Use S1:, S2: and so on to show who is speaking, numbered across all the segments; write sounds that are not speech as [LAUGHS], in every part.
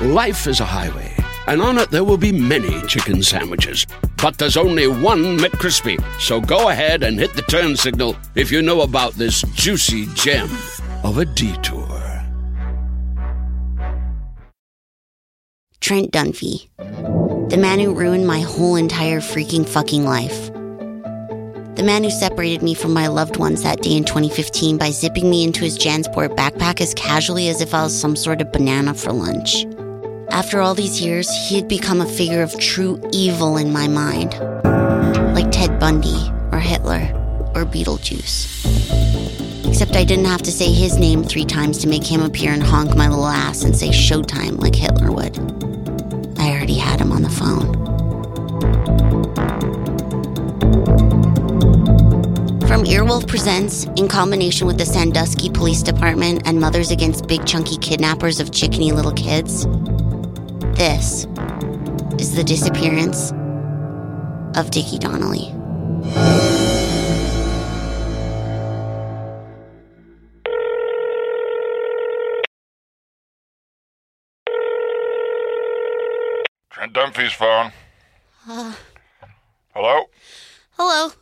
S1: Life is a highway, and on it there will be many chicken sandwiches. But there's only one McCrispy. So go ahead and hit the turn signal if you know about this juicy gem of a detour.
S2: Trent Dunphy, the man who ruined my whole entire freaking fucking life. The man who separated me from my loved ones that day in 2015 by zipping me into his Jansport backpack as casually as if I was some sort of banana for lunch. After all these years, he had become a figure of true evil in my mind. Like Ted Bundy, or Hitler, or Beetlejuice. Except I didn't have to say his name three times to make him appear and honk my little ass and say showtime like Hitler would. I already had him on the phone. From Earwolf Presents, in combination with the Sandusky Police Department and Mothers Against Big Chunky Kidnappers of Chickeny Little Kids, this is the disappearance of Dickie Donnelly.
S3: Trent Dunphy's phone.
S2: Uh,
S3: Hello?
S2: hello,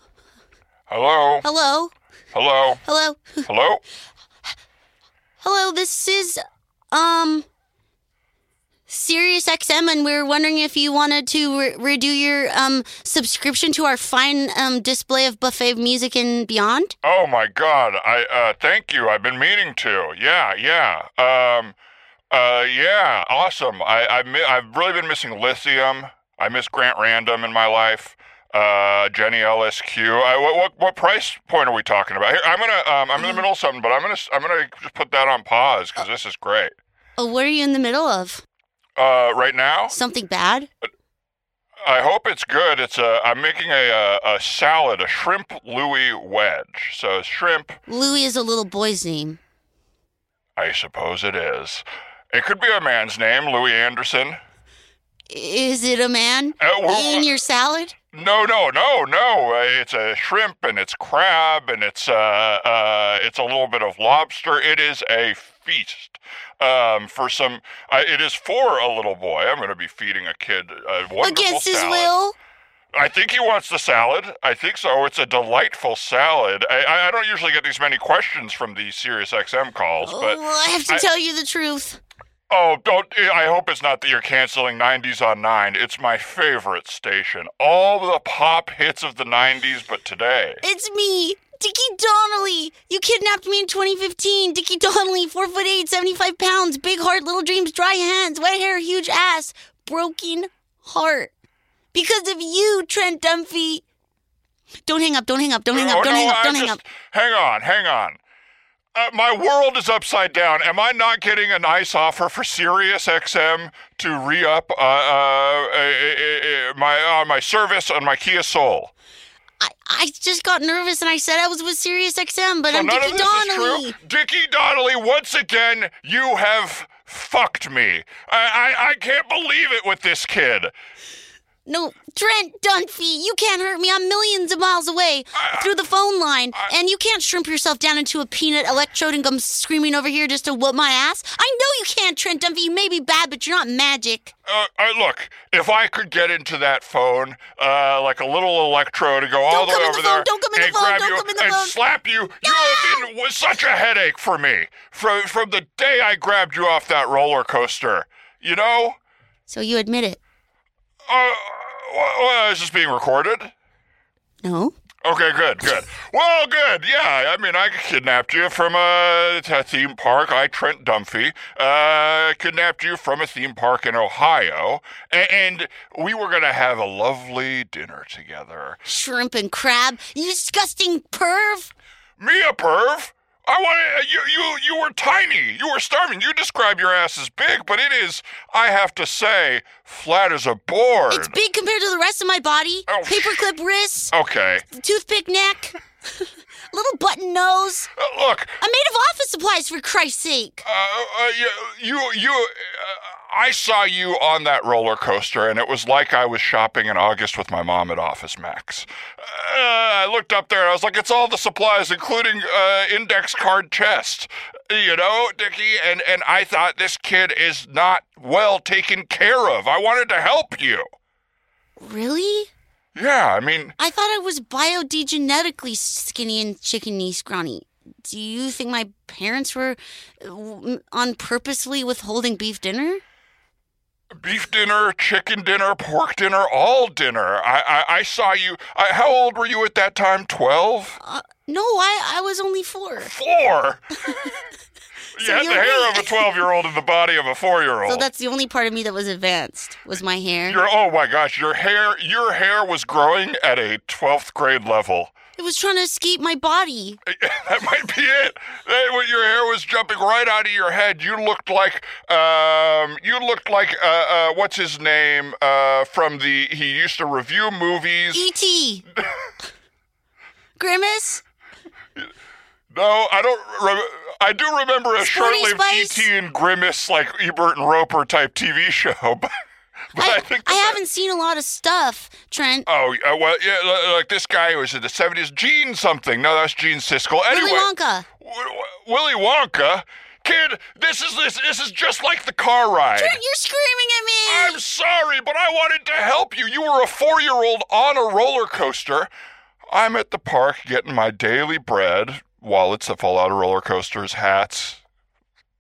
S3: Hello?
S2: hello,
S3: Hello?
S2: hello,
S3: Hello?
S2: hello. This is um Sirius XM, and we are wondering if you wanted to re- redo your um subscription to our fine um display of buffet music and beyond.
S3: Oh my god. I uh thank you. I've been meaning to. Yeah, yeah. Um uh yeah, awesome. I I mi- I've really been missing Lithium. I miss Grant Random in my life. Uh, Jenny Eliscu. I, what, what what price point are we talking about? Here, I'm gonna um, I'm in the middle of something, but I'm gonna I'm gonna just put that on pause because this is great.
S2: Oh, what are you in the middle of?
S3: Uh, right now,
S2: Something bad?
S3: I hope it's good. It's a I'm making a, a a salad, a shrimp Louis wedge. So shrimp,
S2: Louis is a little boy's name.
S3: I suppose it is. It could be a man's name, Louie Anderson.
S2: Is it a man
S3: Uh, well,
S2: in your salad?
S3: No, no, no, no. Uh, it's a shrimp and it's crab and it's uh, uh, it's a little bit of lobster. It is a feast. Um, for some, uh, it is for a little boy. I'm going to be feeding a kid a wonderful
S2: Against his will?
S3: I think he wants the salad. I think so. It's a delightful salad. I, I- don't usually get these many questions from these Sirius XM calls, but
S2: oh, I have to
S3: I-
S2: tell you the truth.
S3: Oh, don't. I hope it's not that you're canceling 90s on 9. It's my favorite station. All the pop hits of the 90s, but today.
S2: It's me, Dickie Donnelly. You kidnapped me in 2015. Dickie Donnelly, four foot eight, 75 pounds, big heart, little dreams, dry hands, white hair, huge ass, broken heart. Because of you, Trent Dunphy. Don't hang up, don't hang up, don't hang
S3: Oh,
S2: up, don't
S3: no,
S2: hang up, don't hang up.
S3: Hang on, hang on. Uh, my world is upside down. Am I not getting a nice offer for Sirius XM to re up uh, uh, uh, uh, my uh, my service on my Kia Soul?
S2: I, just got nervous and I said I was with Sirius XM, but
S3: So
S2: I'm
S3: none
S2: Dickie
S3: of this
S2: Donnelly.
S3: is true. Dickie Donnelly, once again, you have fucked me. I, I I can't believe it with this kid.
S2: No, Trent Dunphy, you can't hurt me. I'm millions of miles away through the phone line, and you can't shrimp yourself down into a peanut electrode and come screaming over here just to whoop my ass. I know you can't, Trent Dunphy. You may be bad, but you're not magic.
S3: Uh, uh, look, if I could get into that phone, uh, like a little electrode, and go all the way over
S2: the phone,
S3: there
S2: don't come in the phone,
S3: grab
S2: don't
S3: you
S2: come in the
S3: and
S2: phone.
S3: slap you, you have been was such a headache for me from from the day I grabbed you off that roller coaster. You know,
S2: So you admit it?
S3: Uh, well, is this being recorded?
S2: No.
S3: Okay, good, good. Well, good. Yeah, I mean, I kidnapped you from a, a theme park. I, Trent Dunphy, uh, kidnapped you from a theme park in Ohio, and we were gonna have a lovely dinner together.
S2: Shrimp and crab. You disgusting perv.
S3: Me a perv? Oh, I want you. You you were tiny. You were starving. You describe your ass as big, but it is, I have to say, flat as a board.
S2: It's big compared to the rest of my body.
S3: Oh.
S2: Paperclip wrists,
S3: Okay.
S2: toothpick neck, [LAUGHS] little button nose.
S3: Uh, look,
S2: I'm made of office supplies, for Christ's sake.
S3: uh, uh, you you, you uh, I saw you on that roller coaster, and it was like I was shopping in August with my mom at Office Max. Uh, I looked up there, and I was like, "It's all the supplies, including uh, index card chest." You know, Dickie, and and I thought this kid is not well taken care of. I wanted to help you.
S2: Really?
S3: Yeah, I mean,
S2: I thought I was biodegenetically skinny and chickeny scrawny. Do you think my parents were uh, on purposely withholding beef dinner?
S3: beef dinner, chicken dinner, pork dinner, all dinner. I I, I saw you. I, how old were you at that time? Twelve.
S2: Uh, no, I, I was only four.
S3: Four. [LAUGHS] you
S2: So
S3: had the hair of a twelve-year-old in the body of a four-year-old.
S2: So that's the only part of me that was advanced, was my hair.
S3: your oh my gosh, your hair your hair was growing at a twelfth grade level.
S2: It was trying to escape my body. [LAUGHS]
S3: that might be it. That, your hair was jumping right out of your head, you looked like um, you looked like uh, uh, what's his name uh, from the he used to review movies.
S2: E.T. [LAUGHS] Grimace?
S3: No, I don't. Re- I do remember a short-lived? E.T. and Grimace, like Ebert and Roeper type TV show, [LAUGHS] but, but I,
S2: I,
S3: think
S2: I haven't seen a lot of stuff, Trent.
S3: Oh, uh, well, yeah, like this guy who was in the seventies, Gene something. No, that's Gene Siskel. Anyway,
S2: Willy Wonka.
S3: W- w- Willy Wonka. Kid, this is this this is just like the car ride.
S2: Trent, you're screaming at me.
S3: I'm sorry, but I wanted to help you. You were a four-year-old on a roller coaster. I'm at the park getting my daily bread, wallets that fall out of roller coasters, hats,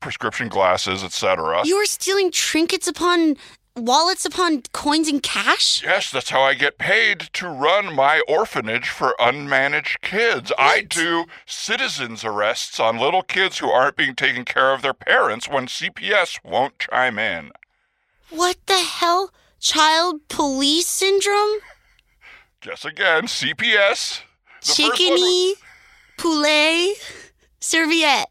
S3: prescription glasses, etc.
S2: You were stealing trinkets upon wallets upon coins and cash?
S3: Yes, that's how I get paid to run my orphanage for unmanaged kids. I do citizens arrests on little kids who aren't being taken care of their parents when CPS won't chime in.
S2: What the hell? Child police syndrome?
S3: Guess again, CPS. The
S2: Chickeny poulet serviette.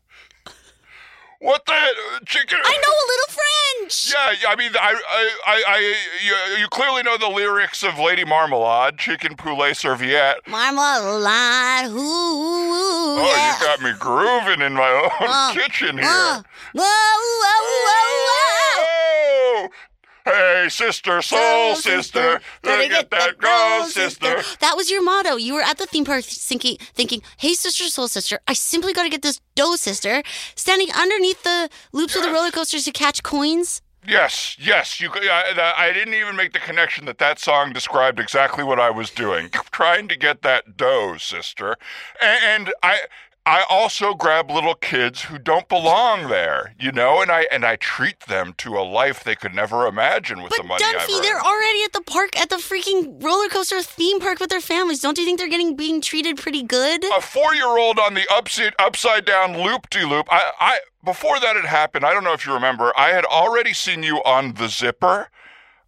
S3: What the uh, chicken?
S2: I know a little French.
S3: Yeah, I mean, I, I, I, I you, you clearly know the lyrics of Lady Marmalade, chicken poulet serviette.
S2: Marmalade. Ooh,
S3: Oh,
S2: yeah.
S3: you got me grooving in my own
S2: Uh,
S3: kitchen here.
S2: Uh, whoa, whoa, whoa, whoa.
S3: Hey, sister, soul sister, better get that glow, sister.
S2: That was your motto. You were at the theme park thinking, thinking, "Hey, sister, soul sister, I simply got to get this dough, sister." Standing underneath the loops of the roller coasters to catch coins.
S3: Yes, yes. You. I, I didn't even make the connection that that song described exactly what I was doing, [LAUGHS] trying to get that dough, sister. And, and I. I also grab little kids who don't belong there, you know, and I and I treat them to a life they could never imagine with
S2: But
S3: the money
S2: Dunphy,
S3: earned.
S2: they're already at the park, at the freaking roller coaster theme park with their families. Don't you think they're getting being treated pretty good?
S3: a four-year-old on the upside upside down loop de loop. I, I before that had happened. I don't know if you remember. I had already seen you on the zipper.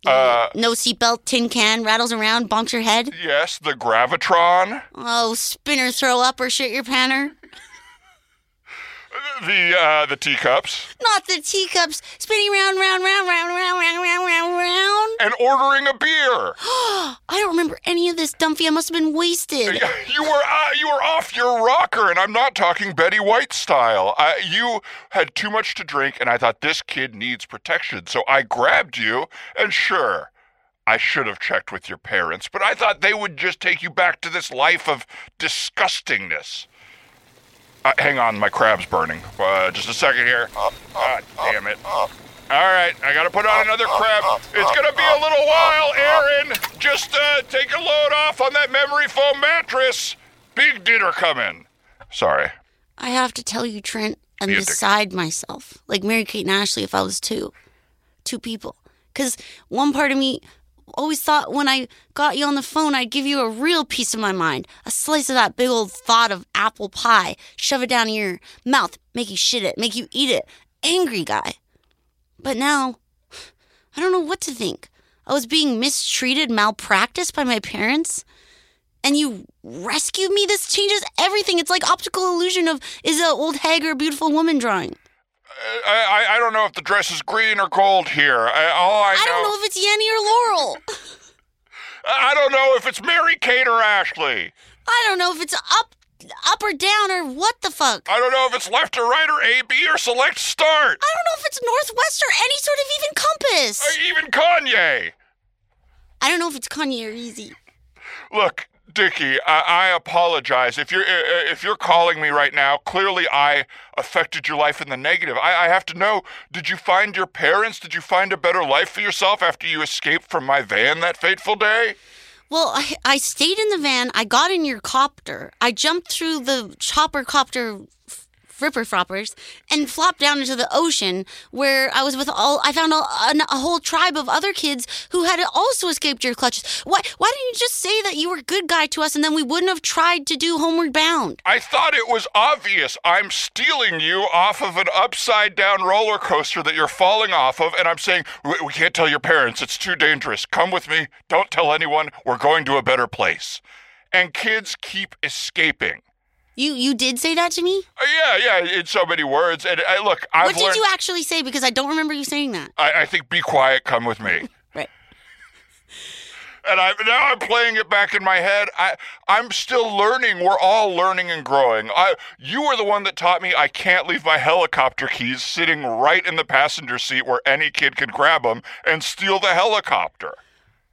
S3: Uh,
S2: no seatbelt, tin can, rattles around, bonks your head.
S3: yes, the gravitron,
S2: Oh, spinner, throw up or shit your panner.
S3: The uh, the teacups,
S2: Not the teacups spinning round, round, round, round, round, round, round, round, round.
S3: and ordering a beer. [GASPS]
S2: I don't remember any of this, Dumpy. I must have been wasted.
S3: You were uh, you were off your rocker, and I'm not talking Betty White style. I, you had too much to drink, and I thought this kid needs protection, so I grabbed you. And sure, I should have checked with your parents, but I thought they would just take you back to this life of disgustingness. Uh, hang on, my crab's burning. Uh, just a second here. Uh, uh, God uh, damn it. All right, I gotta put on another crab. It's gonna be a little while, Aaron. Just uh, take a load off on that memory foam mattress. Big dinner coming. Sorry.
S2: I have to tell you, Trent, I'm
S3: Be a dick.
S2: beside myself. Like Mary Kate and Ashley if I was two. Two people. Because one part of me always thought when I got you on the phone, I'd give you a real piece of my mind. A slice of that big old thought of apple pie. Shove it down your mouth. Make you shit it. Make you eat it. Angry guy. But now, I don't know what to think. I was being mistreated, malpracticed by my parents. and you rescued me. This changes everything. It's like optical illusion of is a old hag or a beautiful woman drawing.
S3: Uh, I, I, I don't know if the dress is green or gold here. I, all I,
S2: I don't know if it's Yanny or Laurel. [LAUGHS] [LAUGHS]
S3: I don't know if it's Mary Kate or Ashley.
S2: I don't know if it's up up or down or what the fuck.
S3: I don't know if it's left or right or A, B or select start.
S2: I don't know if it's northwest or any sort of even compass.
S3: Or even Kanye.
S2: I don't know if it's Kanye or Yeezy.
S3: Look, Dickie, I, I apologize if you're uh, if you're calling me right now. Clearly, I affected your life in the negative. I, I have to know: Did you find your parents? Did you find a better life for yourself after you escaped from my van that fateful day?
S2: Well, I, I stayed in the van. I got in your copter. I jumped through the chopper copter f- fripper froppers and flopped down into the ocean where I was with all. I found a, a, a whole tribe of other kids who had also escaped your clutches. Why? Why didn't you just say that you were a good guy to us and then we wouldn't have tried to do Homeward Bound?
S3: I thought it was obvious. I'm stealing you off of an upside down roller coaster that you're falling off of, and I'm saying, we can't tell your parents. It's too dangerous. Come with me. Don't tell anyone. We're going to a better place. And kids keep escaping.
S2: You you did say that to me.
S3: Uh, yeah, yeah, in so many words. And uh, look, I've
S2: what did
S3: learned.
S2: you actually say? Because I don't remember you saying that.
S3: I, I think be quiet. Come with me. [LAUGHS]
S2: Right.
S3: and I now I'm playing it back in my head. I I'm still learning. We're all learning and growing. I you were the one that taught me I can't leave my helicopter keys sitting right in the passenger seat where any kid can grab them and steal the helicopter. [SIGHS]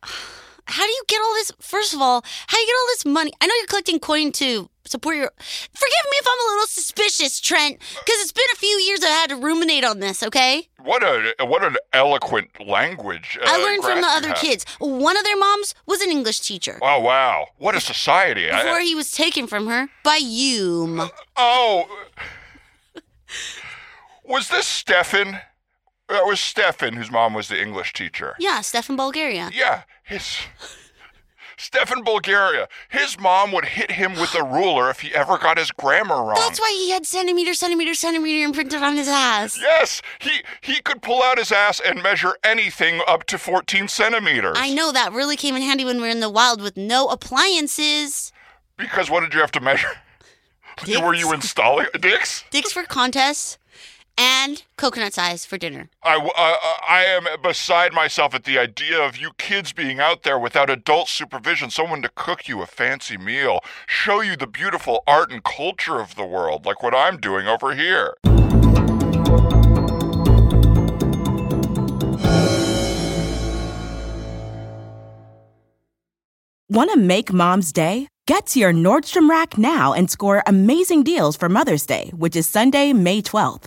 S3: [LAUGHS]
S2: How do you get all this? First of all, how do you get all this money? I know you're collecting coin to support your. Forgive me if I'm a little suspicious, Trent, because it's been a few years I've had to ruminate on this. Okay.
S3: What a what an eloquent language. Uh,
S2: I learned from the other kids. One of their moms was an English teacher
S3: Oh wow, what a society! I-
S2: before he was taken from her by Hume.
S3: Oh, was this Stefan? That was Stefan, whose mom was the English teacher.
S2: Yeah, Stefan Bulgaria.
S3: Yeah, his Stefan Bulgaria. His mom would hit him with a ruler if he ever got his grammar wrong.
S2: That's why he had centimeter, centimeter, centimeter imprinted on his ass.
S3: Yes, he he could pull out his ass and measure anything up to 14 centimeters.
S2: I know that really came in handy when we were in the wild with no appliances.
S3: Because what did you have to measure? Were you installing dicks?
S2: Dicks for contests and coconut size for dinner.
S3: I, I, uh, uh, I am beside myself at the idea of you kids being out there without adult supervision, someone to cook you a fancy meal, show you the beautiful art and culture of the world, like what I'm doing over here.
S4: Want to make mom's day? Get to your Nordstrom Rack now and score amazing deals for Mother's Day, which is Sunday, May 12th.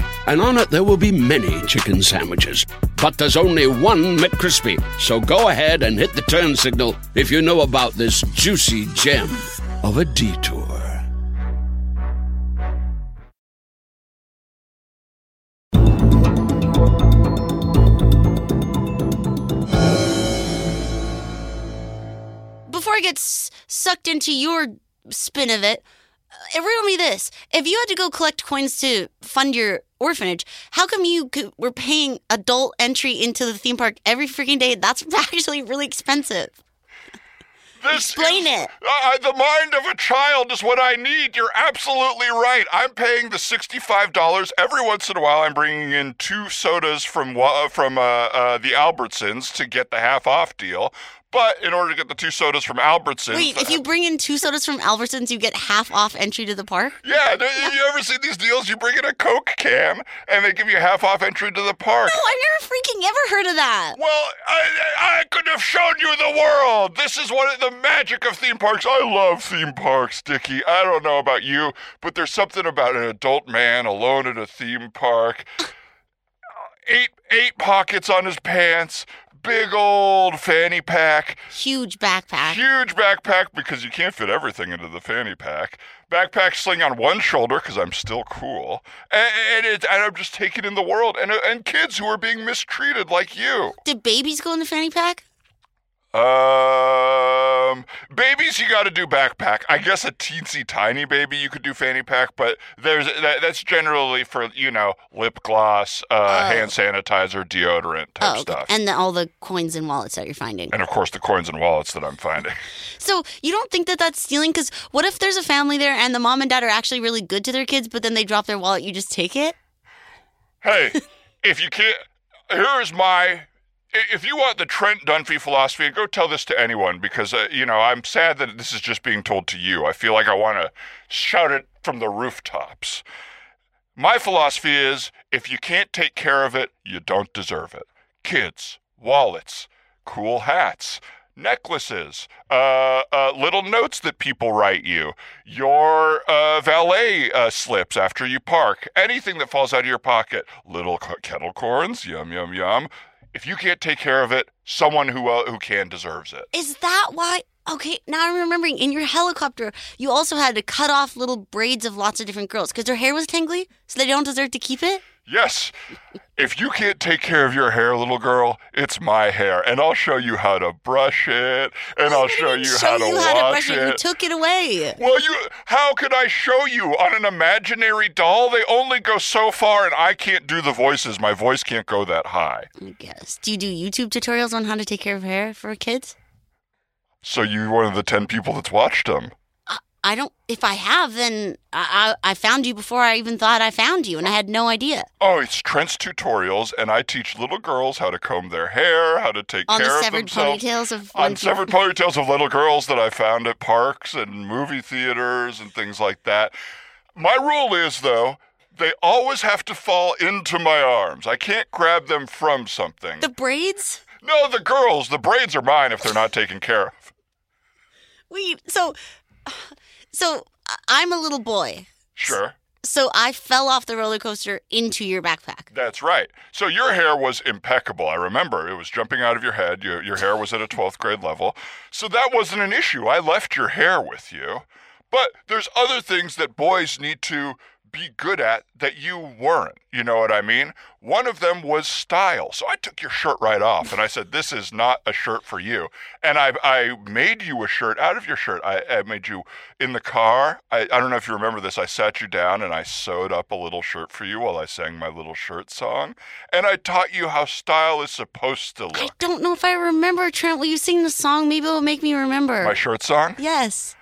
S1: and on it there will be many chicken sandwiches. But there's only one McCrispy. So go ahead and hit the turn signal if you know about this juicy gem of a detour.
S2: Before I get sucked into your spin of it, riddle me this: If you had to go collect coins to fund your orphanage, how come you could, were paying adult entry into the theme park every freaking day? That's [LAUGHS] actually really expensive.
S3: This
S2: Explain
S3: is-
S2: it.
S3: Uh, the mind of a child is what I need. You're absolutely right. I'm paying the sixty-five dollars every once in a while. I'm bringing in two sodas from Wa- from uh, uh, the Albertsons to get the half-off deal. But in order to get the two sodas from Albertsons,
S2: Wait, if you uh, bring in two sodas from Albertsons, you get half off entry to the park?
S3: yeah, do- you ever seen these deals? You bring in a Coke can, and they give you half off entry to the park.
S2: No, I've never freaking ever heard of that.
S3: Well, I, I could have shown you the world. This is one of the magic of theme parks. I love theme parks, Dickie. I don't know about you, but there's something about an adult man alone at a theme park. [LAUGHS] Eight eight pockets on his pants, big old fanny pack,
S2: Huge backpack.
S3: huge backpack because you can't fit everything into the fanny pack. Backpack sling on one shoulder because I'm still cool, and, and, it, and I'm just taking in the world and uh, and kids who are being mistreated like you.
S2: Did babies go in the fanny pack?
S3: Um, babies, you got to do backpack. I guess a teensy tiny baby you could do fanny pack, but there's that, that's generally for you know lip gloss, uh, hand sanitizer, deodorant type
S2: Oh,
S3: stuff,
S2: and the, all the coins and wallets that you're finding.
S3: and of course the coins and wallets that I'm finding. [LAUGHS]
S2: So you don't think that that's stealing? Because what if there's a family there and the mom and dad are actually really good to their kids, but then they drop their wallet, you just take it?
S3: hey, if you can't, here's my. If you want the Trent Dunphy philosophy, go tell this to anyone because uh, you know I'm sad that this is just being told to you. I feel like I want to shout it from the rooftops. My philosophy is if you can't take care of it, you don't deserve it. Kids, wallets, cool hats, necklaces, uh, uh, little notes that people write you, your uh, valet uh, slips after you park, anything that falls out of your pocket, little kettle corns, yum, yum, yum. If you can't take care of it, someone who, uh, who can deserves it.
S2: Is that why? Okay, now I'm remembering in your helicopter, you also had to cut off little braids of lots of different girls because their hair was tangly, so they don't deserve to keep it?
S3: Yes. If you can't take care of your hair, little girl, it's my hair, and I'll show you how to brush it, and I'll show you
S2: show
S3: how to
S2: you
S3: wash
S2: how to brush it.
S3: it.
S2: You took it away.
S3: well, you how could I show you on an imaginary doll? They only go so far, and I can't do the voices. My voice can't go that high.
S2: I guess. Do you do YouTube tutorials on how to take care of hair for kids?
S3: So you're one of the ten people that's watched them.
S2: I don't. If I have, then I, I I found you before I even thought I found you, and I had no idea.
S3: Oh, it's Trent's tutorials, and I teach little girls how to comb their hair, how to take
S2: On
S3: care
S2: the
S3: of
S2: severed
S3: themselves.
S2: ponytails of
S3: on severed ponytails of little girls that I found at parks and movie theaters and things like that. My rule is, though, they always have to fall into my arms. I can't grab them from something.
S2: The braids?
S3: no, the girls, the braids are mine if they're not taken care of.
S2: Wait, so, so I'm a little boy.
S3: Sure.
S2: So I fell off the roller coaster into your backpack.
S3: That's right. So your hair was impeccable. I remember it was jumping out of your head. Your, your hair was at a 12th grade level. So that wasn't an issue. I left your hair with you. But there's other things that boys need to be good at that you weren't. You know what I mean? One of them was style. So I took your shirt right off and I said, This is not a shirt for you. And I, I made you a shirt out of your shirt. I, I made you in the car. I, I don't know if you remember this. I sat you down and I sewed up a little shirt for you while I sang my little shirt song. And I taught you how style is supposed to look.
S2: I don't know if I remember, Trent. Will you sing the song? Maybe it'll make me remember.
S3: My shirt song?
S2: yes.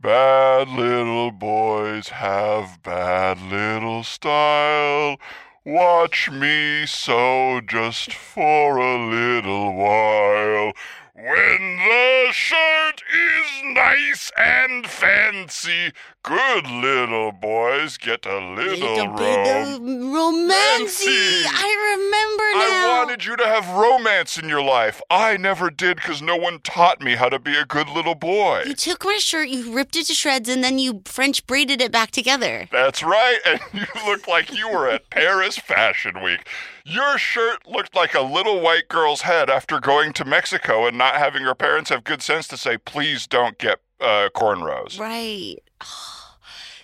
S3: Bad little boys have bad little style. Watch me sew just for a little while. When the shirt is nice and fancy, good little boys get a little,
S2: bit
S3: rom-
S2: romancy.
S3: Romancy.
S2: I remember now.
S3: I wanted you to have romance in your life. I never did because no one taught me how to be a good little boy.
S2: You took my shirt, you ripped it to shreds, and then you French braided it back together.
S3: That's right, [LAUGHS] and you looked like you were at Paris Fashion Week. Your shirt looked like a little white girl's head after going to Mexico and not having her parents have good sense to say, please don't get uh, cornrows.
S2: Right. [SIGHS]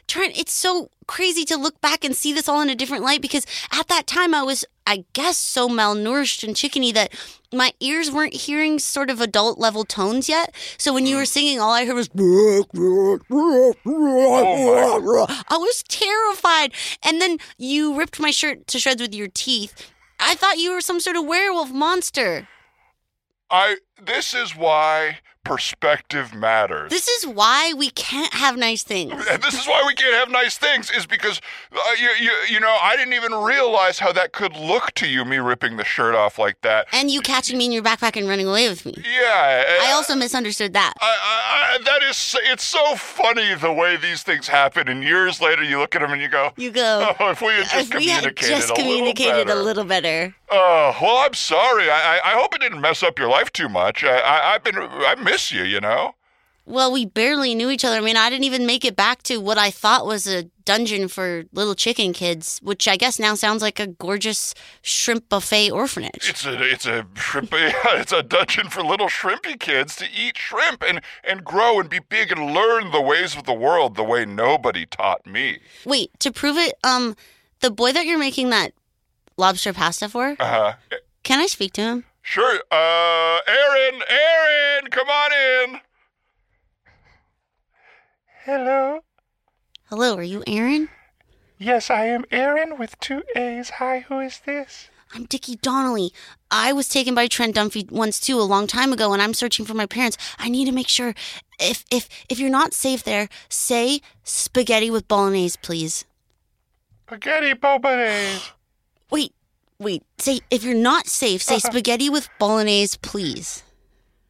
S2: Trent, it's so crazy to look back and see this all in a different light because at that time I was, I guess, so malnourished and chickeny that my ears weren't hearing sort of adult level tones yet. So when you were singing, all I heard was. [LAUGHS] I was terrified. And then you ripped my shirt to shreds with your teeth. I thought you were some sort of werewolf monster.
S3: I. This is why perspective matters.
S2: This is why we can't have nice things.
S3: and this is why we can't have nice things is because uh, you, you you know I didn't even realize how that could look to you me ripping the shirt off like that.
S2: And you catching me in your backpack and running away with me.
S3: Yeah,
S2: I also misunderstood that.
S3: I, I, I, that is it's so funny the way these things happen and years later you look at them and you go
S2: You go. [LAUGHS]
S3: oh if we had just
S2: if we had
S3: communicated
S2: just
S3: a
S2: communicated
S3: little better.
S2: a little better.
S3: oh well i'm sorry I, I i hope it didn't mess up your life too much i, I i've been i miss you you know
S2: Well, we barely knew each other. I mean, I didn't even make it back to what I thought was a dungeon for little chicken kids, which I guess now sounds like a gorgeous shrimp buffet orphanage.
S3: It's a it's a shrimp [LAUGHS] it's a dungeon for little shrimpy kids to eat shrimp and and grow and be big and learn the ways of the world the way nobody taught me.
S2: Wait, to prove it, um, the boy that you're making that lobster pasta for,
S3: Uh huh.
S2: can I speak to him?
S3: Sure. Uh, Aaron, Aaron, come on in. Hello.
S2: Hello, are you Aaron?
S3: Yes, I am Aaron with two A's. Hi, who is this?
S2: I'm Dickie Donnelly. I was taken by Trent Dunphy once too a long time ago, and I'm searching for my parents. I need to make sure if if if you're not safe there, say spaghetti with bolognese, please.
S3: Spaghetti bolognese. [GASPS]
S2: Wait, wait. Say if you're not safe, say spaghetti with bolognese, please.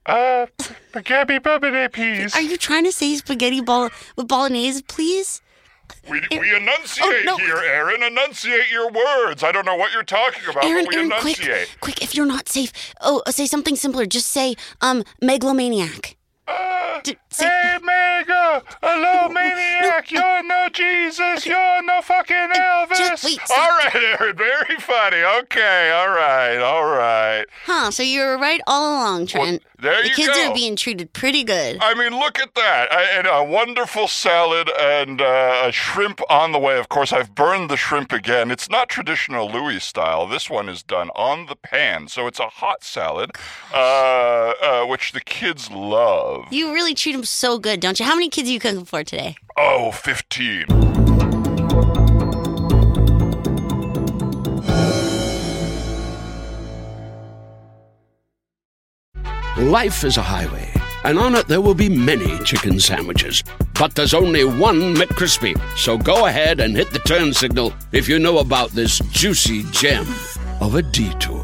S3: Uh, spaghetti bolognese, please.
S2: Are you trying to say spaghetti bol- with bolognese, please?
S3: We, we enunciate
S2: Oh, no.
S3: here, Aaron. Enunciate your words. I don't know what you're talking about,
S2: Aaron,
S3: but we
S2: Aaron,
S3: enunciate.
S2: quick, quick! If you're not safe, oh, say something simpler. Just say, um, megalomaniac.
S3: Uh, hey, Mega! Hello, maniac! You're no Jesus! You're no fucking Elvis!
S2: just wait, stop.
S3: all right, Aaron. [LAUGHS] Very funny. Okay, all right, all right.
S2: Huh? So you were right all along, Trent.
S3: there
S2: the
S3: you
S2: kids
S3: go.
S2: are being treated pretty good.
S3: I mean, look at that. I, and a wonderful salad and uh, a shrimp on the way. Of course, I've burned the shrimp again. It's not traditional Louis style. This one is done on the pan. So it's a hot salad, uh, uh, which the kids love.
S2: You really treat them so good, don't you? How many kids are you cooking for today?
S3: Oh, 15.
S1: Life is a highway, and on it there will be many chicken sandwiches. But there's only one McCrispy. So go ahead and hit the turn signal if you know about this juicy gem of a detour.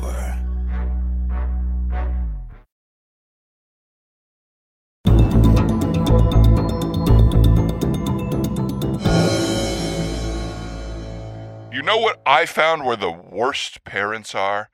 S3: You know what I found where the worst parents are?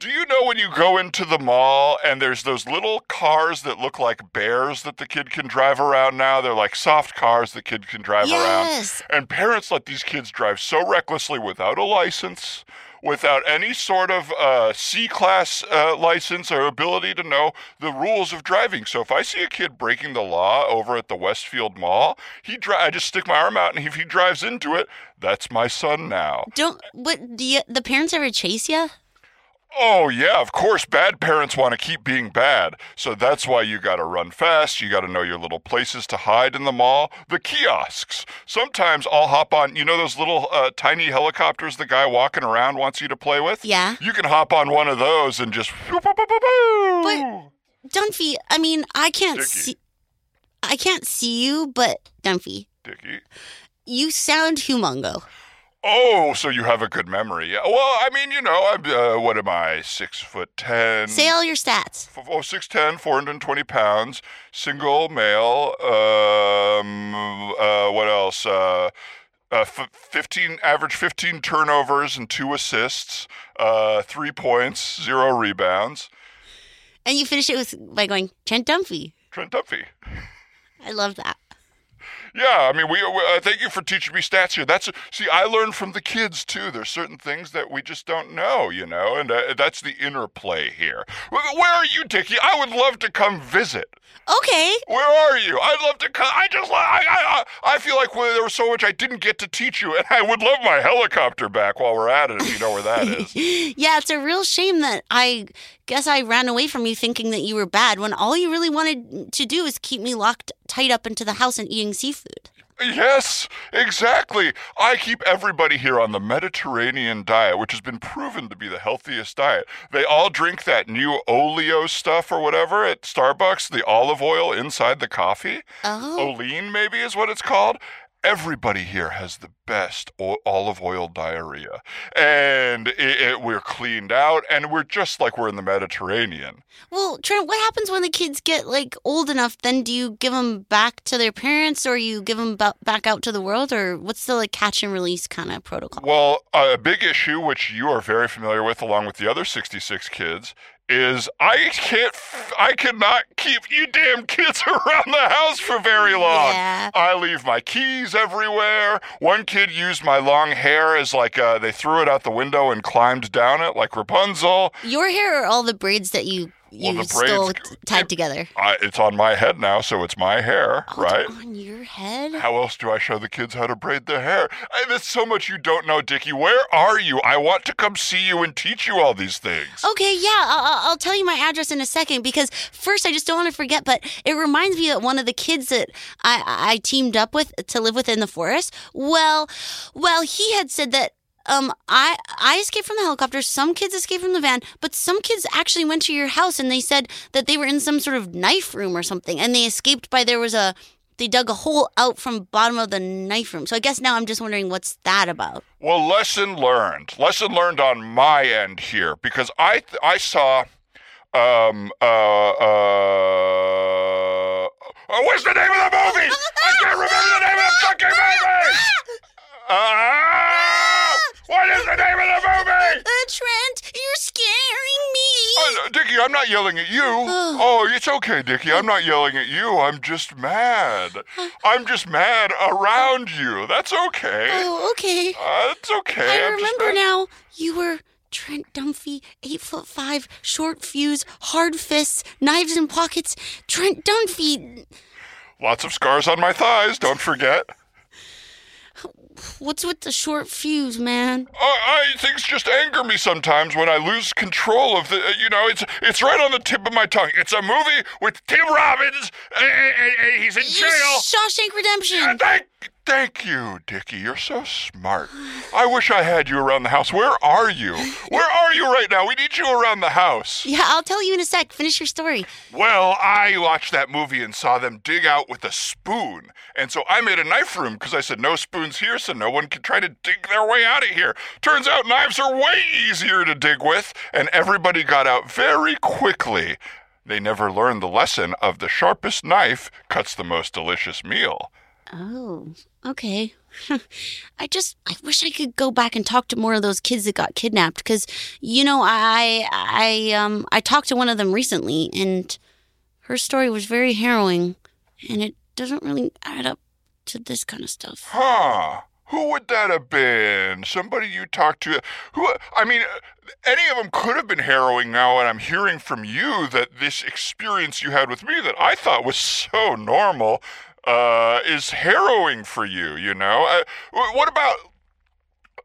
S3: Do you know when you go into the mall and there's those little cars that look like bears that the kid can drive around now? They're like soft cars the kid can drive
S2: Yes.
S3: around. And parents let these kids drive so recklessly without a license, without any sort of uh, C class uh, license or ability to know the rules of driving. So if I see a kid breaking the law over at the Westfield Mall, he dri- I just stick my arm out and if he drives into it, that's my son now.
S2: Don't what? Do you, the parents ever chase you?
S3: Oh, yeah, of course, bad parents want to keep being bad. So that's why you got to run fast. You got to know your little places to hide in the mall. The kiosks. Sometimes I'll hop on, you know, those little uh, tiny helicopters the guy walking around wants you to play with?
S2: Yeah.
S3: You can hop on one of those and just.
S2: But- Dunphy, I mean, I can't
S3: Dickie.
S2: see. I can't see you, but Dunphy,
S3: Dickie.
S2: you sound humongo.
S3: Oh, so you have a good memory. Yeah. Well, I mean, you know, I'm, uh, what am I, six foot ten?
S2: Say all your stats.
S3: F- Oh, 6'10", 420 pounds, single male. Um, uh, what else? Uh, uh, f- 15 average 15 turnovers and two assists, uh, three points, zero rebounds.
S2: And you finish it with by going Trent Dunphy.
S3: Trent Duffy.
S2: I love that.
S3: Yeah, I mean, we. we uh, thank you for teaching me stats here. That's see, I learned from the kids too. There's certain things that we just don't know, you know, and uh, that's the interplay here. Where are you, Dickie? I would love to come visit.
S2: Okay.
S3: Where are you? I'd love to come. I just, I, I, I feel like well, there was so much I didn't get to teach you, and I would love my helicopter back while we're at it. If you know where that is. [LAUGHS]
S2: Yeah, it's a real shame that I guess I ran away from you thinking that you were bad when all you really wanted to do is keep me locked tight up into the house and eating seafood.
S3: Yes, exactly. I keep everybody here on the Mediterranean diet, which has been proven to be the healthiest diet. They all drink that new oleo stuff or whatever at Starbucks, the olive oil inside the coffee.
S2: Oh.
S3: Olean, maybe, is what it's called. Everybody here has the best o- olive oil diarrhea. And it, it, we're cleaned out, and we're just like we're in the Mediterranean.
S2: Well, Trent, what happens when the kids get like old enough? Then do you give them back to their parents, or you give them ba- back out to the world, or what's the like catch and release kind of protocol?
S3: Well, a big issue, which you are very familiar with, along with the other 66 kids, is I can't, I cannot keep you damn kids [LAUGHS] around the house for very long.
S2: Yeah.
S3: I leave my keys everywhere. One kid used my long hair as like uh, they threw it out the window and climbed down it like Rapunzel.
S2: Your hair or all the braids that you you
S3: Well,
S2: stole
S3: braids-
S2: t- tied together?
S3: I, it's on my head now, so it's my hair,
S2: Oh,
S3: right?
S2: on your head?
S3: How else do I show the kids how to braid their hair? I, there's so much you don't know, Dickie. Where are you? I want to come see you and teach you all these things.
S2: Okay, yeah, I'll, I'll- I'll tell you my address in a second because first I just don't want to forget. But it reminds me that one of the kids that I, I teamed up with to live with in the forest. Well, well, he had said that um I I escaped from the helicopter. Some kids escaped from the van, but some kids actually went to your house and they said that they were in some sort of knife room or something, and they escaped by there was a. They dug a hole out from bottom of the knife room. So I guess now I'm just wondering what's that about.
S3: Well, lesson learned. Lesson learned on my end here because I th- I saw um uh uh oh, what's the name of the movie? I can't remember the name of the fucking movie. [LAUGHS] Ah! What is the name of the movie?
S2: Uh, Trent, you're scaring me.
S3: No, Dickie, I'm not yelling at you. [SIGHS] Oh, it's okay, Dickie. I'm not yelling at you. I'm just mad. I'm just mad around you. That's okay.
S2: Oh, okay.
S3: Uh, it's okay.
S2: I
S3: I'm
S2: remember now. You were Trent Dunphy, eight foot five, short fuse, hard fists, knives in pockets. Trent Dunphy.
S3: Lots of scars on my thighs. Don't forget.
S2: What's with the short fuse, man?
S3: I, I things just anger me sometimes when I lose control of the. uh, You know, it's it's right on the tip of my tongue. It's a movie with Tim Robbins, and, and- and he's in jail.
S2: Shawshank Redemption.
S3: Uh, Thank, thank you, Dickie. You're so smart. I wish I had you around the house. Where are you? Where are you right now? We need you around the house.
S2: Yeah, I'll tell you in a sec. Finish your story.
S3: Well, I watched that movie and saw them dig out with a spoon. And so I made a knife room because I said no spoons here so no one can try to dig their way out of here. Turns out knives are way easier to dig with, and everybody got out very quickly. They never learned the lesson of the sharpest knife cuts the most delicious meal.
S2: Oh, okay. [LAUGHS] I just I wish I could go back and talk to more of those kids that got kidnapped because you know I I um I talked to one of them recently and her story was very harrowing and it doesn't really add up to this kind of stuff.
S3: Huh. Who would that have been? Somebody you talked to? Who? I mean, any of them could have been harrowing now, and I'm hearing from you that this experience you had with me that I thought was so normal uh, is harrowing for you, you know? Uh, what about.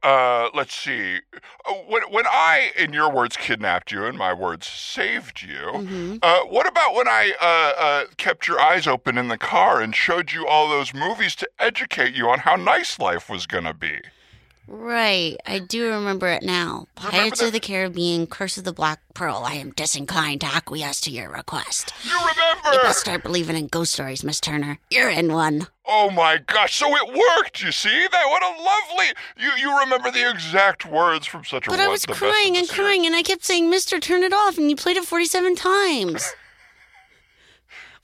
S3: Uh, let's see. Uh, When, when I, in your words, kidnapped you, in my words, saved you,
S2: Mm-hmm.
S3: uh, what about when I uh, uh, kept your eyes open in the car and showed you all those movies to educate you on how nice life was going to be?
S2: Right, I do remember it now. Pirates
S3: that-
S2: of the Caribbean, Curse of the Black Pearl. I am disinclined to acquiesce to your request.
S3: You remember!
S2: You must start believing in ghost stories, Miss Turner. You're in one.
S3: Oh my gosh! So it worked. You see that? What a lovely. You you remember the exact words from such a.
S2: But I was crying and crying, and I kept saying, Mister, turn it off, and you played it 47 times.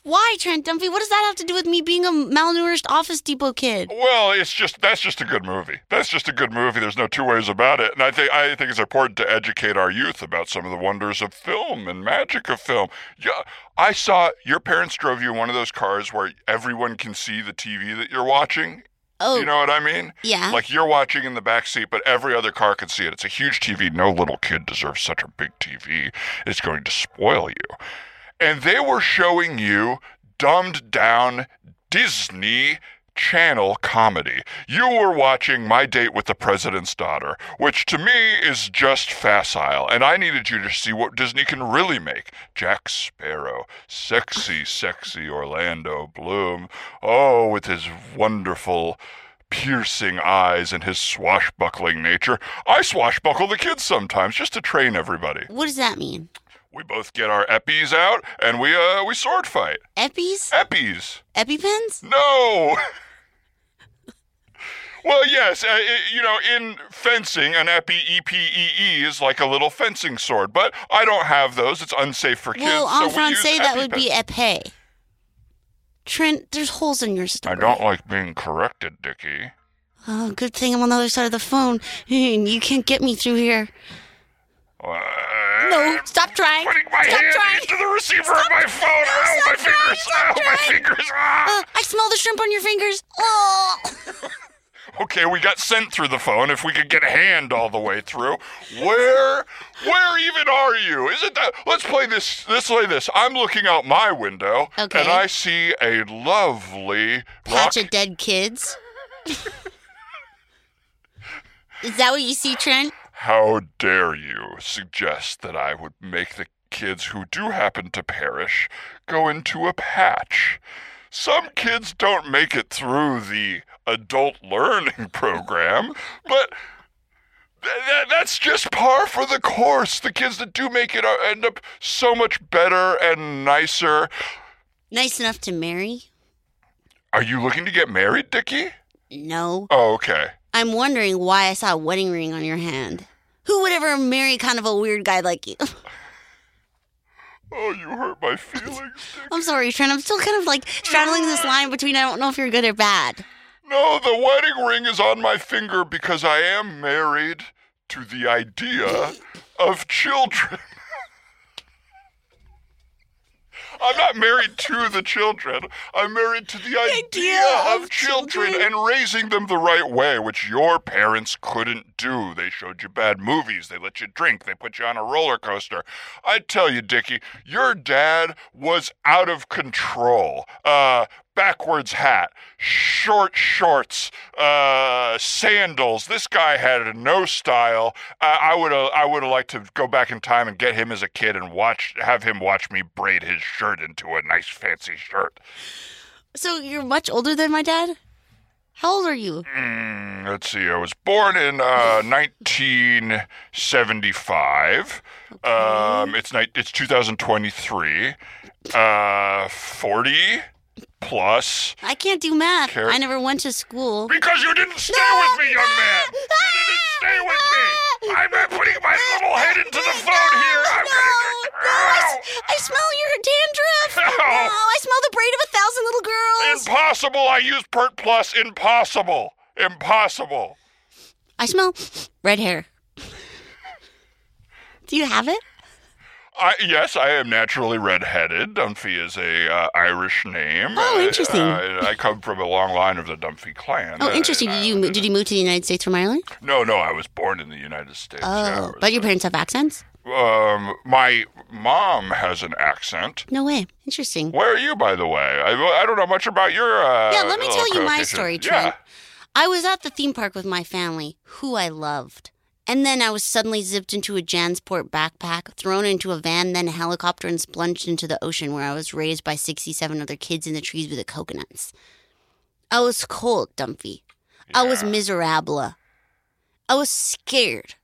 S2: Why, Trent Dumpy? What does that have to do with me being a malnourished Office Depot kid?
S3: Well, it's just that's just a good movie. That's just a good movie. There's no two ways about it. And I think I think it's important to educate our youth about some of the wonders of film and magic of film. Yeah, I saw your parents drove you in one of those cars where everyone can see the TV that you're watching.
S2: Oh,
S3: You know what I mean?
S2: yeah.
S3: Like you're watching in the back seat, but every other car can see it. It's a huge TV. No little kid deserves such a big TV. It's going to spoil you. And they were showing you dumbed down Disney Channel comedy. You were watching My Date with the President's Daughter, which to me is just facile, and I needed you to see what Disney can really make. Jack Sparrow, sexy, sexy Orlando Bloom. Oh, with his wonderful piercing eyes and his swashbuckling nature. I swashbuckle the kids sometimes just to train everybody.
S2: what does that mean?
S3: We both get our eppies out and we uh we sword fight.
S2: Eppies?
S3: Eppies.
S2: EpiPens?
S3: No. [LAUGHS] well, yes, uh, i you know, in fencing, an epi E P E E is like a little fencing sword, but I don't have those. It's unsafe for kids.
S2: well,
S3: so
S2: en
S3: we
S2: français, that would be épée. Trent, there's holes in your story.
S3: I don't like being corrected, Dickie.
S2: Oh, good thing I'm on the other side of the phone, [LAUGHS] you can't get me through here.
S3: Uh,
S2: No, stop trying.
S3: Putting my
S2: stop
S3: hand
S2: trying.
S3: into the receiver of my phone. Ow,
S2: stop
S3: my
S2: trying,
S3: fingers.
S2: stop
S3: Ow, my fingers. Ah.
S2: Uh, I smell the shrimp on your fingers. Oh. [LAUGHS]
S3: Okay, we got sent through the phone. If we could get a hand all the way through, where, where even are you? Is it that? Let's play this. Let's play this. I'm looking out my window,
S2: Okay.
S3: and I see a lovely
S2: Patch
S3: rock.
S2: of dead kids. [LAUGHS] Is that what you see, Trent?
S3: How dare you suggest that I would make the kids who do happen to perish go into a patch? Some kids don't make it through the adult learning [LAUGHS] program, but th- th- that's just par for the course. The kids that do make it are, end up so much better and nicer.
S2: Nice enough to marry?
S3: Are you looking to get married, Dickie?
S2: No.
S3: Oh, okay.
S2: I'm wondering why I saw a wedding ring on your hand. Who would ever marry kind of a weird guy like you? [LAUGHS]
S3: Oh, you hurt my feelings.
S2: I'm sorry, Trent. I'm still kind of like straddling this line between I don't know if you're good or bad.
S3: No, the wedding ring is on my finger because I am married to the idea [LAUGHS] of children. I'm not married to the children. I'm married to the idea, of, children, and raising them the right way, which your parents couldn't do. They showed you bad movies. They let you drink. They put you on a roller coaster. I tell you, Dickie, your dad was out of control. Uh, backwards hat, short shorts, uh, sandals. This guy had no style. Uh, I would have, I would have liked to go back in time and get him as a kid and watch, have him watch me braid his shirt into a nice fancy shirt.
S2: So you're much older than my dad? How old are you?
S3: Mm, let's see. I was born in uh, 1975. Um, it's ni- it's 2023. Uh, 40 plus.
S2: I can't do math.
S3: Car-
S2: I never went to school.
S3: Because you didn't stay with me, young ah! man. You ah! didn't stay with me. Ah! I'm not putting my little head into the phone here. I'm
S2: no,
S3: gonna.
S2: no, I, s- I smell your dandruff. [LAUGHS]
S3: Ow.
S2: No, I smell the braid of a thousand little girls.
S3: Impossible. I use Pert Plus. Impossible. Impossible.
S2: I smell red hair. [LAUGHS] Do you have it?
S3: I, yes, I am naturally redheaded. Dunphy is a uh, Irish name.
S2: Oh,
S3: Uh,
S2: interesting.
S3: uh, I come from a long line of the Dunphy clan.
S2: Oh,
S3: Uh,
S2: interesting. Did you did you move to the United States from Ireland?
S3: No, no, I was born in the United States. yeah,
S2: Oh, but your parents have accents?
S3: um, my mom has an accent.
S2: No way. Interesting.
S3: Where are you, by the way? I, I don't know much about your. Uh,
S2: Yeah, let me tell you my story,
S3: Yeah.
S2: Trent. I was at the theme park with my family, who I loved. And then I was suddenly zipped into a Jansport backpack, thrown into a van, then a helicopter, and plunged into the ocean where I was raised by 67 other kids in the trees with the coconuts. I was cold, Dumpy. I was miserable. I was scared.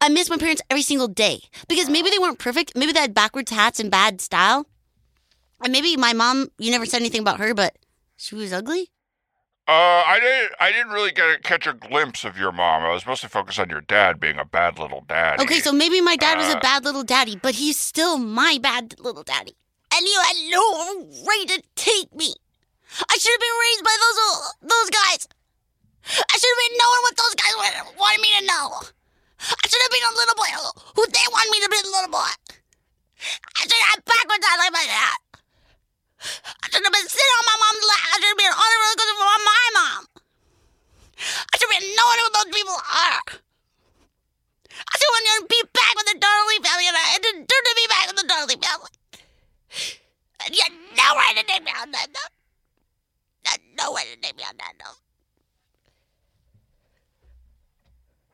S2: I miss my parents every single day because maybe they weren't perfect. Maybe they had backwards hats and bad style. And maybe my mom, you never said anything about her, but she was ugly.
S3: Uh, I didn't. I didn't really get a, catch a glimpse of your mom. I was mostly focused on your dad being a bad little daddy.
S2: Okay, so maybe my dad was a
S3: Uh,
S2: bad little daddy, but he's still my bad little daddy. And you had no right to take me. I should have been raised by those those guys. I should have been knowing what those guys wa- wanted me to know. I should have been a little boy who- they wanted me to be a little boy. I should have backwards like my dad. I should have been sitting on my mom's lap. I should have been roller coaster with my mom. I should have been knowing who those people are. I want to be back with the Darley family, and I didn't to be back with the Darley family. And you had no right to take me on that no right to take me on that note.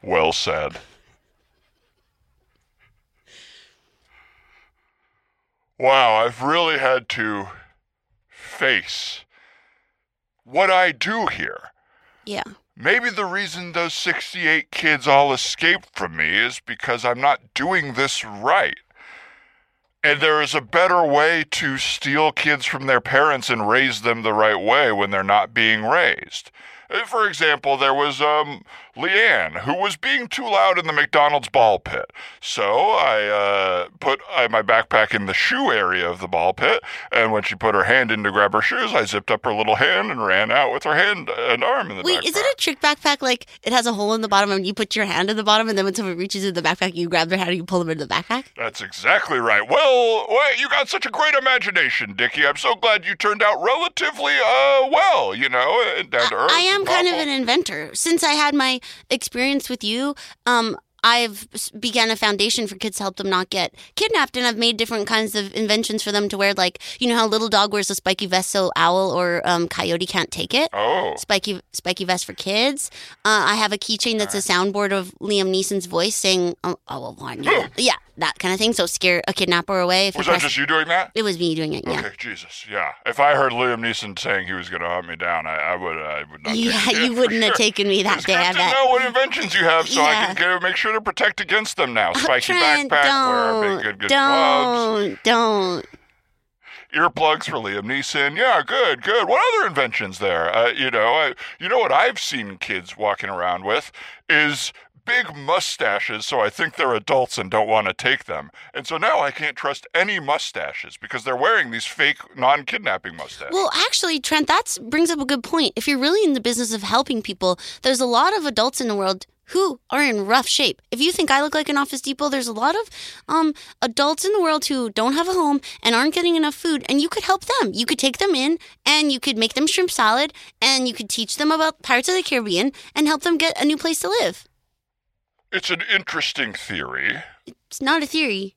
S3: Well said. Wow, I've really had to face what I do here.
S2: Yeah.
S3: Maybe the reason those 68 kids all escaped from me is because I'm not doing this right. And there is a better way to steal kids from their parents and raise them the right way when they're not being raised. Uh, For example, there was um, Leanne, who was being too loud in the McDonald's ball pit. So I uh, put uh, my backpack in the shoe area of the ball pit, and when she put her hand in to grab her shoes, I zipped up her little hand and ran out with her hand and arm in the
S2: Wait,
S3: backpack.
S2: is it a trick backpack? Like it has a hole in the bottom, and you put your hand in the bottom, and then when someone reaches in the backpack, you grab their hand and you pull them into the backpack.
S3: That's exactly right. Well, wait, you got such a great imagination, Dickie. I'm so glad you turned out relatively uh well, you know, down to earth.
S2: I am kind of an inventor. Since I had my experience with you, um, I've began a foundation for kids to help them not get kidnapped, and I've made different kinds of inventions for them to wear. Like you know how little dog wears a spiky vest so owl or um, coyote can't take it.
S3: Oh.
S2: Spiky spiky vest for kids. Uh, I have a keychain that's a soundboard of Liam Neeson's voice saying, "Oh, I will warn you." yeah, that kind of thing. So scare a kidnapper away. If
S3: Was that just you doing that?
S2: it was me doing it. Yeah.
S3: Okay, Jesus, yeah. If I heard Liam Neeson saying he was going to hunt me down, I, I would, I would not.
S2: Yeah, you wouldn't have
S3: sure. [LAUGHS]
S2: taken me that
S3: It's
S2: day.
S3: good
S2: I
S3: to
S2: bet.
S3: know what inventions you have, so I can get, make sure to protect against them now. Spiky
S2: Trent,
S3: backpack,
S2: don't,
S3: wear big, good, good gloves,
S2: don't, don't.
S3: earplugs for Liam Neeson. Yeah, good, good. What other inventions there? Uh, you know, I, you know what I've seen kids walking around with is big mustaches, so I think they're adults and don't want to take them. And so now I can't trust any mustaches because they're wearing these fake non-kidnapping mustaches.
S2: Well, actually, Trent, that brings up a good point. If you're really in the business of helping people, there's a lot of adults in the world who are in rough shape. If you think I look like an Office Depot, there's a lot of um, adults in the world who don't have a home and aren't getting enough food, and you could help them. You could take them in and you could make them shrimp salad and you could teach them about Pirates of the Caribbean and help them get a new place to live.
S3: It's an interesting theory.
S2: It's not a theory.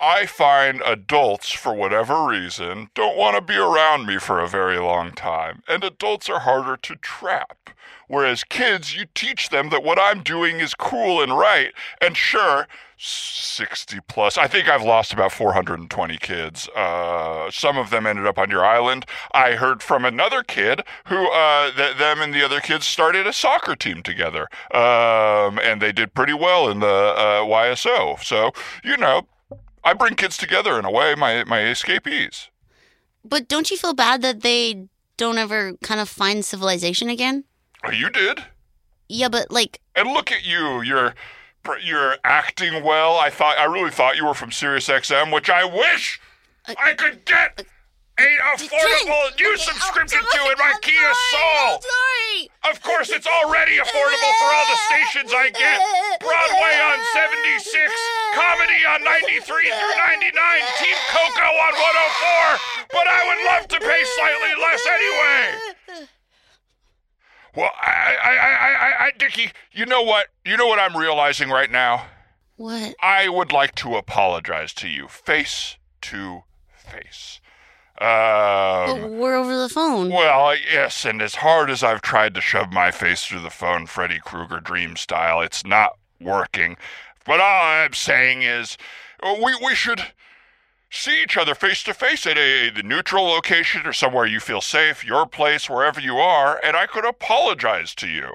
S3: I find adults, for whatever reason, don't want to be around me for a very long time, and adults are harder to trap. Whereas kids, you teach them that what I'm doing is cool and right, and sure, 60 plus. I think I've lost about 420 kids. Uh, some of them ended up on your island. I heard from another kid who, uh, th- them and the other kids started a soccer team together, um, and they did pretty well in the uh, YSO. So, you know, I bring kids together in a way, my my escapees.
S2: But don't you feel bad that they don't ever kind of find civilization again?
S3: Oh, you did,
S2: Yeah, but like,
S3: and look at you. You're you're acting well. I thought I really thought you were from Sirius XM, which I wish uh, I could get uh, a affordable new subscription to in my Kia Soul.
S2: Sorry.
S3: Of course, it's already affordable for all the stations I get. Broadway on 76, comedy on 93 through 99, Team Coco on 104. But I would love to pay slightly less anyway. Well, I, I, I, I, I, Dickie, you know what? You know what I'm realizing right now?
S2: What?
S3: I would like to apologize to you, face to face. Um,
S2: But we're over the phone.
S3: well, yes, and as hard as I've tried to shove my face through the phone, Freddy Krueger dream style, it's not working. But all I'm saying is, uh, we we should see each other face to face at a the neutral location or somewhere you feel safe, your place, wherever you are, and I could apologize to you.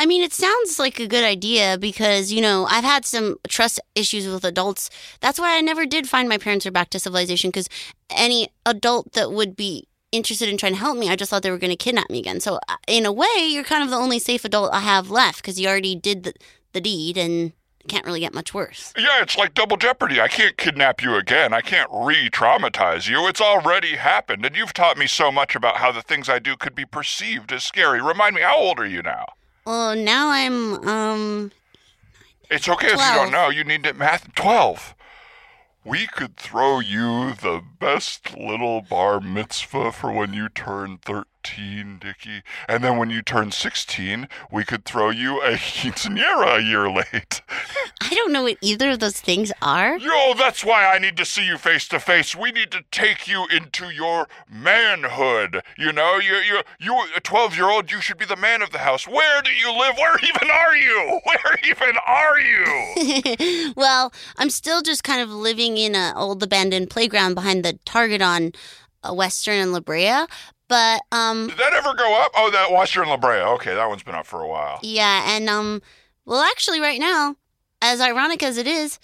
S2: I mean, it sounds like a good idea because, you know, I've had some trust issues with adults. That's why I never did find my parents are back to civilization because any adult that would be interested in trying to help me, I just thought they were going to kidnap me again. So, uh, in a way, you're kind of the only safe adult I have left because you already did the, the deed and can't really get much worse.
S3: Yeah, it's like double jeopardy. I can't kidnap you again. I can't re traumatize you. It's already happened, and you've taught me so much about how the things I do could be perceived as scary. Remind me, how old are you now?
S2: Well, now I'm, um,
S3: It's okay if you don't know. You need to math 12. We could throw you the best little bar mitzvah for when you turn 13, Dickie. And then when you turn 16, we could throw you a quinceanera a year late. [LAUGHS]
S2: I don't know what either of those things are.
S3: Yo, that's why I need to see you face to face. We need to take you into your manhood. You know, you you you a 12-year-old, you should be the man of the house. Where do you live? Where even are you? [LAUGHS] Where even are you? [LAUGHS]
S2: well, I'm still just kind of living in an old abandoned playground behind the Target on uh, Western and La Brea. But um,
S3: Did that ever go up? Oh, that Western La Brea. Okay, that one's been up for a while.
S2: yeah, and um, well, actually, right now, as ironic as it is,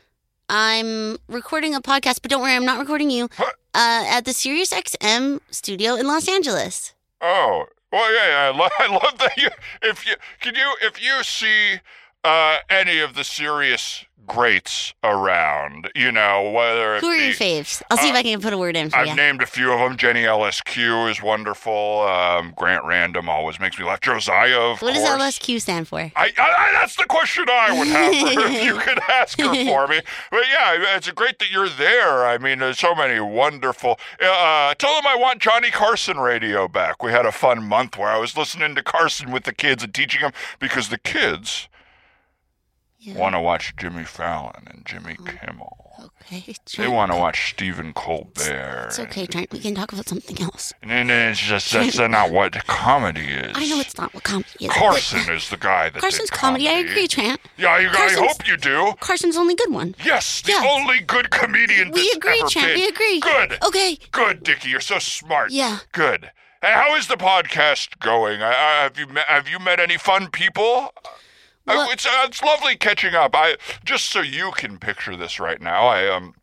S2: I'm recording a podcast. But don't worry, I'm not recording you.
S3: Huh?
S2: Uh, at the Sirius XM studio in Los Angeles.
S3: Oh, well, yeah, yeah. I, lo- [LAUGHS] I love that you. If you can you if you see uh, any of the Sirius greats around, you know whether it
S2: Who are
S3: be,
S2: your faves? I'll see if I can put a word in for
S3: I've
S2: you.
S3: named a few of them. Jenny Eliscu is wonderful. Um, Grant Random always makes me laugh. Josiah, of
S2: What does. LSQ stand for?
S3: I, I, I, that's the question I would have for her if you [LAUGHS] could ask her for me. But yeah, it's great that you're there. I mean, there's so many wonderful. Uh, tell them I want Johnny Carson radio back. We had a fun month where I was listening to Carson with the kids and teaching them because the kids
S2: Yeah.
S3: want to watch Jimmy Fallon and Jimmy
S2: Oh.
S3: Kimmel.
S2: Okay, [LAUGHS]
S3: They want to watch Stephen Colbert.
S2: It's okay, Trent. We can talk about something else.
S3: And it's just that's not what comedy is.
S2: I know it's not what comedy is.
S3: Carson is the guy that
S2: Carson's
S3: did
S2: comedy. I agree, Trent.
S3: Yeah, you, I hope you do.
S2: Carson's only good one.
S3: Yes, the
S2: Yeah.
S3: only good comedian
S2: We agree, Trent.
S3: been.
S2: We agree.
S3: Good.
S2: Okay.
S3: Good, Dickie. You're so smart.
S2: Yeah.
S3: Good. Hey, how is the podcast going? I, have you met, have you met any fun people? I- it's uh, it's lovely catching up. I just so you can picture this right now. I um.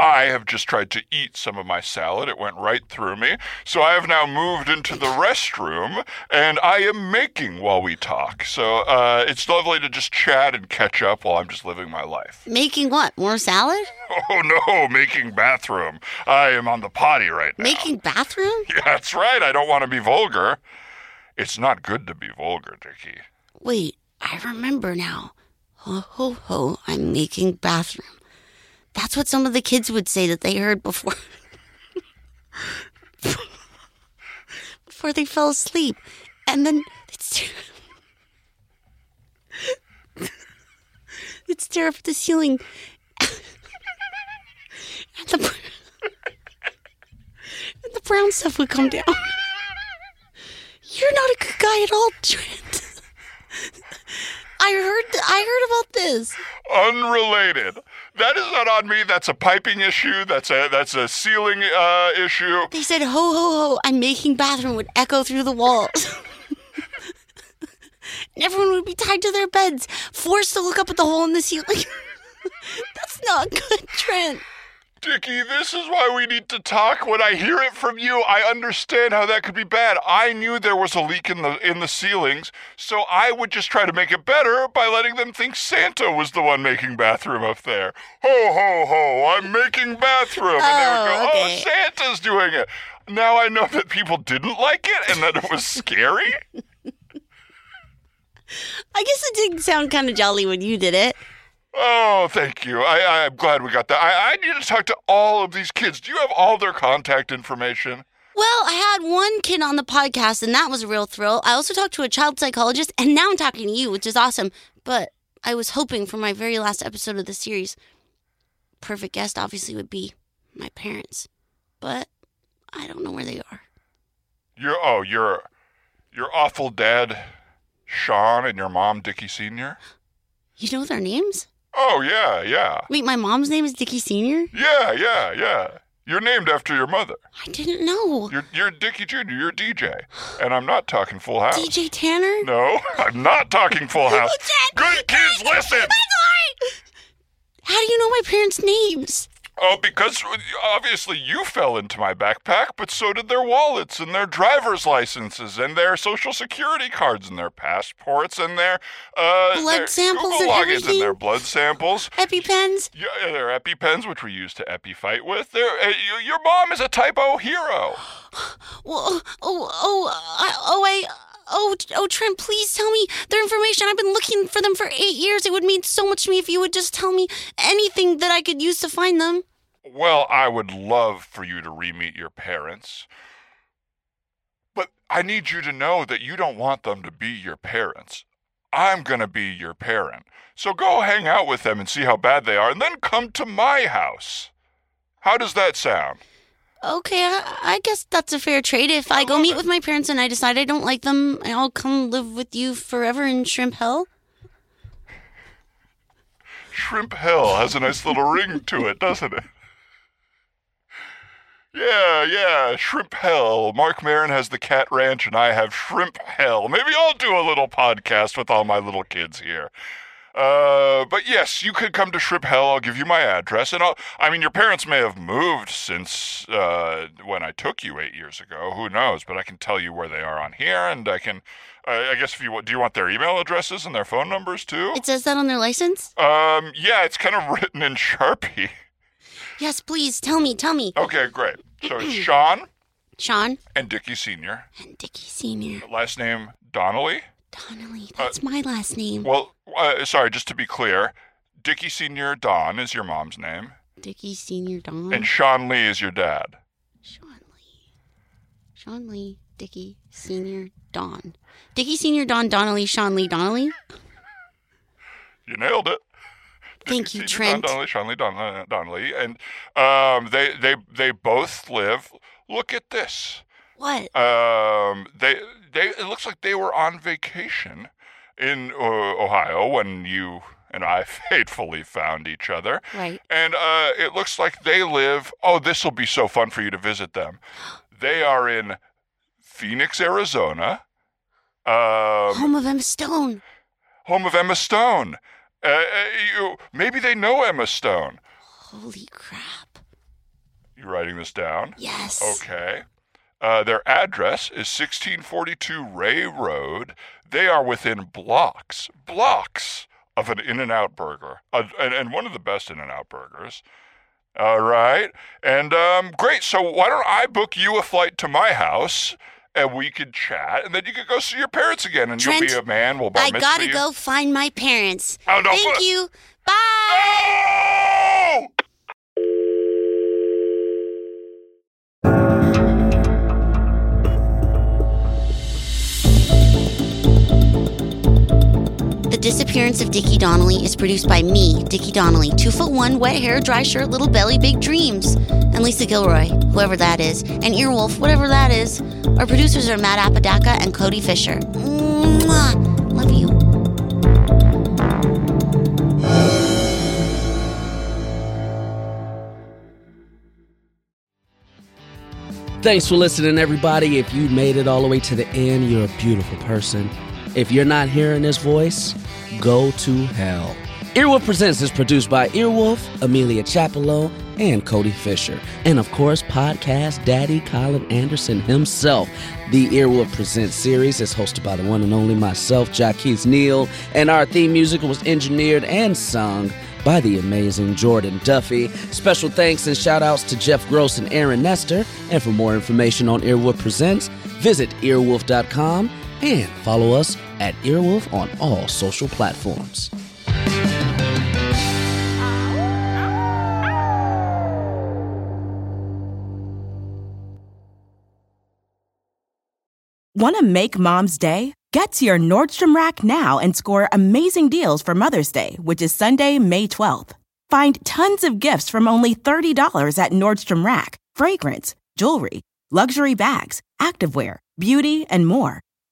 S3: I have just tried to eat some of my salad. It went right through me. So I have now moved into the restroom and I am making while we talk. So uh, it's lovely to just chat and catch up while I'm just living my life.
S2: Making what? More salad? [LAUGHS]
S3: Oh no, making bathroom. I am on the potty right now.
S2: Making bathroom?
S3: Yeah, [LAUGHS] that's right. I don't want to be vulgar. It's not good to be vulgar, Dickie.
S2: Wait, I remember now. Ho ho ho! I'm making bathroom. That's what some of the kids would say that they heard before. [LAUGHS] before they fell asleep, and then stare, they'd stare up at the ceiling, and the and the brown stuff would come down. You're not a good guy at all, Trent. I heard I heard about this.
S3: Unrelated. That is not on me. That's a piping issue. That's a that's a ceiling uh, issue.
S2: They said ho ho ho, I'm making bathroom would echo through the walls. [LAUGHS] and everyone would be tied to their beds, forced to look up at the hole in the ceiling. [LAUGHS] That's not good, Trent.
S3: Dickie, this is why we need to talk. When I hear it from you, I understand how that could be bad. I knew there was a leak in the in the ceilings, so I would just try to make it better by letting them think Santa was the one making bathroom up there. Ho ho ho! I'm making bathroom, and they would go,
S2: Oh,
S3: "Oh. Santa's doing it." Now I know that people didn't like it and that it was scary. [LAUGHS]
S2: I guess it did sound kind of jolly when you did it.
S3: Oh, thank you. I, I'm glad we got that. I, I need to talk to all of these kids. Do you have all their contact information?
S2: Well, I had one kid on the podcast, and that was a real thrill. I also talked to a child psychologist, and now I'm talking to you, which is awesome. But I was hoping for my very last episode of the series, perfect guest obviously would be my parents. But I don't know where they are.
S3: Your oh, your your awful dad, Sean, and your mom, Dickie Senior.
S2: You know their names?
S3: Oh yeah, yeah,
S2: Wait, my mom's name is Dickie Sr.?
S3: yeah, yeah, yeah. You're named after your mother.
S2: I didn't know.
S3: You're you're Dickie Jr. You're DJ, and I'm not talking Full House.
S2: DJ Tanner?
S3: No, [LAUGHS] I'm not talking Full House. Good kids, listen.
S2: How do you know my parents' names?
S3: Oh, because obviously you fell into my backpack, but so did their wallets and their driver's licenses and their social security cards and their passports and their uh,
S2: Blood
S3: their
S2: samples
S3: Google
S2: and
S3: logins
S2: everything?
S3: and their blood samples.
S2: EpiPens?
S3: Yeah, their EpiPens, which we use to EpiFight with. Their, uh, your mom is a typo hero. [GASPS]
S2: Well, oh, oh, I, oh, I, oh, oh, Trent, please tell me their information. I've been looking for them for eight years. It would mean so much to me if you would just tell me anything that I could use to find them.
S3: Well, I would love for you to re-meet your parents. But I need you to know that you don't want them to be your parents. I'm going to be your parent. So go hang out with them and see how bad they are, and then come to my house. How does that sound?
S2: Okay, I, guess that's a fair trade. If I go meet with my parents and I decide I don't like them, I'll come live with you forever in shrimp hell.
S3: Shrimp Hell has a nice little ring to it, doesn't it? Yeah, yeah, Shrimp Hell. Marc Maron has the Cat Ranch, and I have Shrimp Hell. Maybe I'll do a little podcast with all my little kids here. Uh, but yes, you could come to Shrimp Hell. I'll give you my address, and I'll. I mean, your parents may have moved since uh, when I took you eight years ago. Who knows? But I can tell you where they are on here, and I can. Uh, I guess if you want, do you want their email addresses and their phone numbers too?
S2: It says that on their license?
S3: Um, yeah, it's kind of [LAUGHS] written in Sharpie.
S2: Yes, please. Tell me, tell me.
S3: Okay, great. So it's [CLEARS THROAT] Sean
S2: Sean
S3: and Dickie Senior.
S2: and Dickie Sr.
S3: Last name Donnelly.
S2: Donnelly. That's my last name.
S3: Well, uh, sorry, just to be clear, Dickie Senior Don is your mom's name,
S2: Dickie Sr. Don.
S3: and Sean Lee is your dad.
S2: Sean Lee. Sean Lee. Dickie Sr. Don. Dickie Sr. Don Donnelly. Sean Lee Donnelly.
S3: You nailed it.
S2: Thank you,
S3: Senior
S2: Trent.
S3: Don Donnelly, Sean Lee Don, uh, Donnelly, and um, they they they both live. Look at this.
S2: What?
S3: Um, they they it looks like they were on vacation in uh, Ohio when you and I [LAUGHS] fatefully found each other.
S2: Right.
S3: And uh, it looks like they live. Oh, this will be so fun for you to visit them. [GASPS] They are in Phoenix, Arizona, um,
S2: Home of Emma Stone.
S3: home of Emma Stone. Uh, uh, you, maybe they know Emma Stone.
S2: Holy crap.
S3: You writing this down?
S2: Yes.
S3: Okay. Uh, their address is 1642 Ray Road. They are within blocks, blocks of an In N Out burger, uh, and, and one of the best In N Out burgers. All right. And um, great. So why don't I book you a flight to my house and we could chat and then you could go see your parents again and you'll be a man. We'll bar
S2: I gotta
S3: you.
S2: go find my parents.
S3: Oh, no,
S2: Thank
S3: but-
S2: you. Bye.
S3: No!
S2: The Disappearance of Dickie Donnelly is produced by me, Dickie Donnelly, two foot one, wet hair, dry shirt, little belly, big dreams, and Lisa Gilroy, whoever that is, and Earwolf, whatever that is. Our producers are Matt Apodaca and Cody Fisher. Mwah! Love you.
S5: Thanks for listening, everybody. If you made it all the way to the end, you're a beautiful person. If you're not hearing this voice, go to hell. Earwolf Presents is produced by Earwolf, Amelia Chapello, and Cody Fisher. And of course, podcast daddy Colin Anderson himself. The Earwolf Presents series is hosted by the one and only myself, Jacquis Neal, and our theme music was engineered and sung by the amazing Jordan Duffy. Special thanks and shout outs to Jeff Gross and Aaron Nestor. And for more information on Earwolf Presents, visit earwolf.com and follow us at Earwolf on all social platforms.
S4: Want to make mom's day? Get to your Nordstrom Rack now and score amazing deals for Mother's Day, which is Sunday, May 12th. Find tons of gifts from only $30 at Nordstrom Rack fragrance, jewelry, luxury bags, activewear, beauty, and more.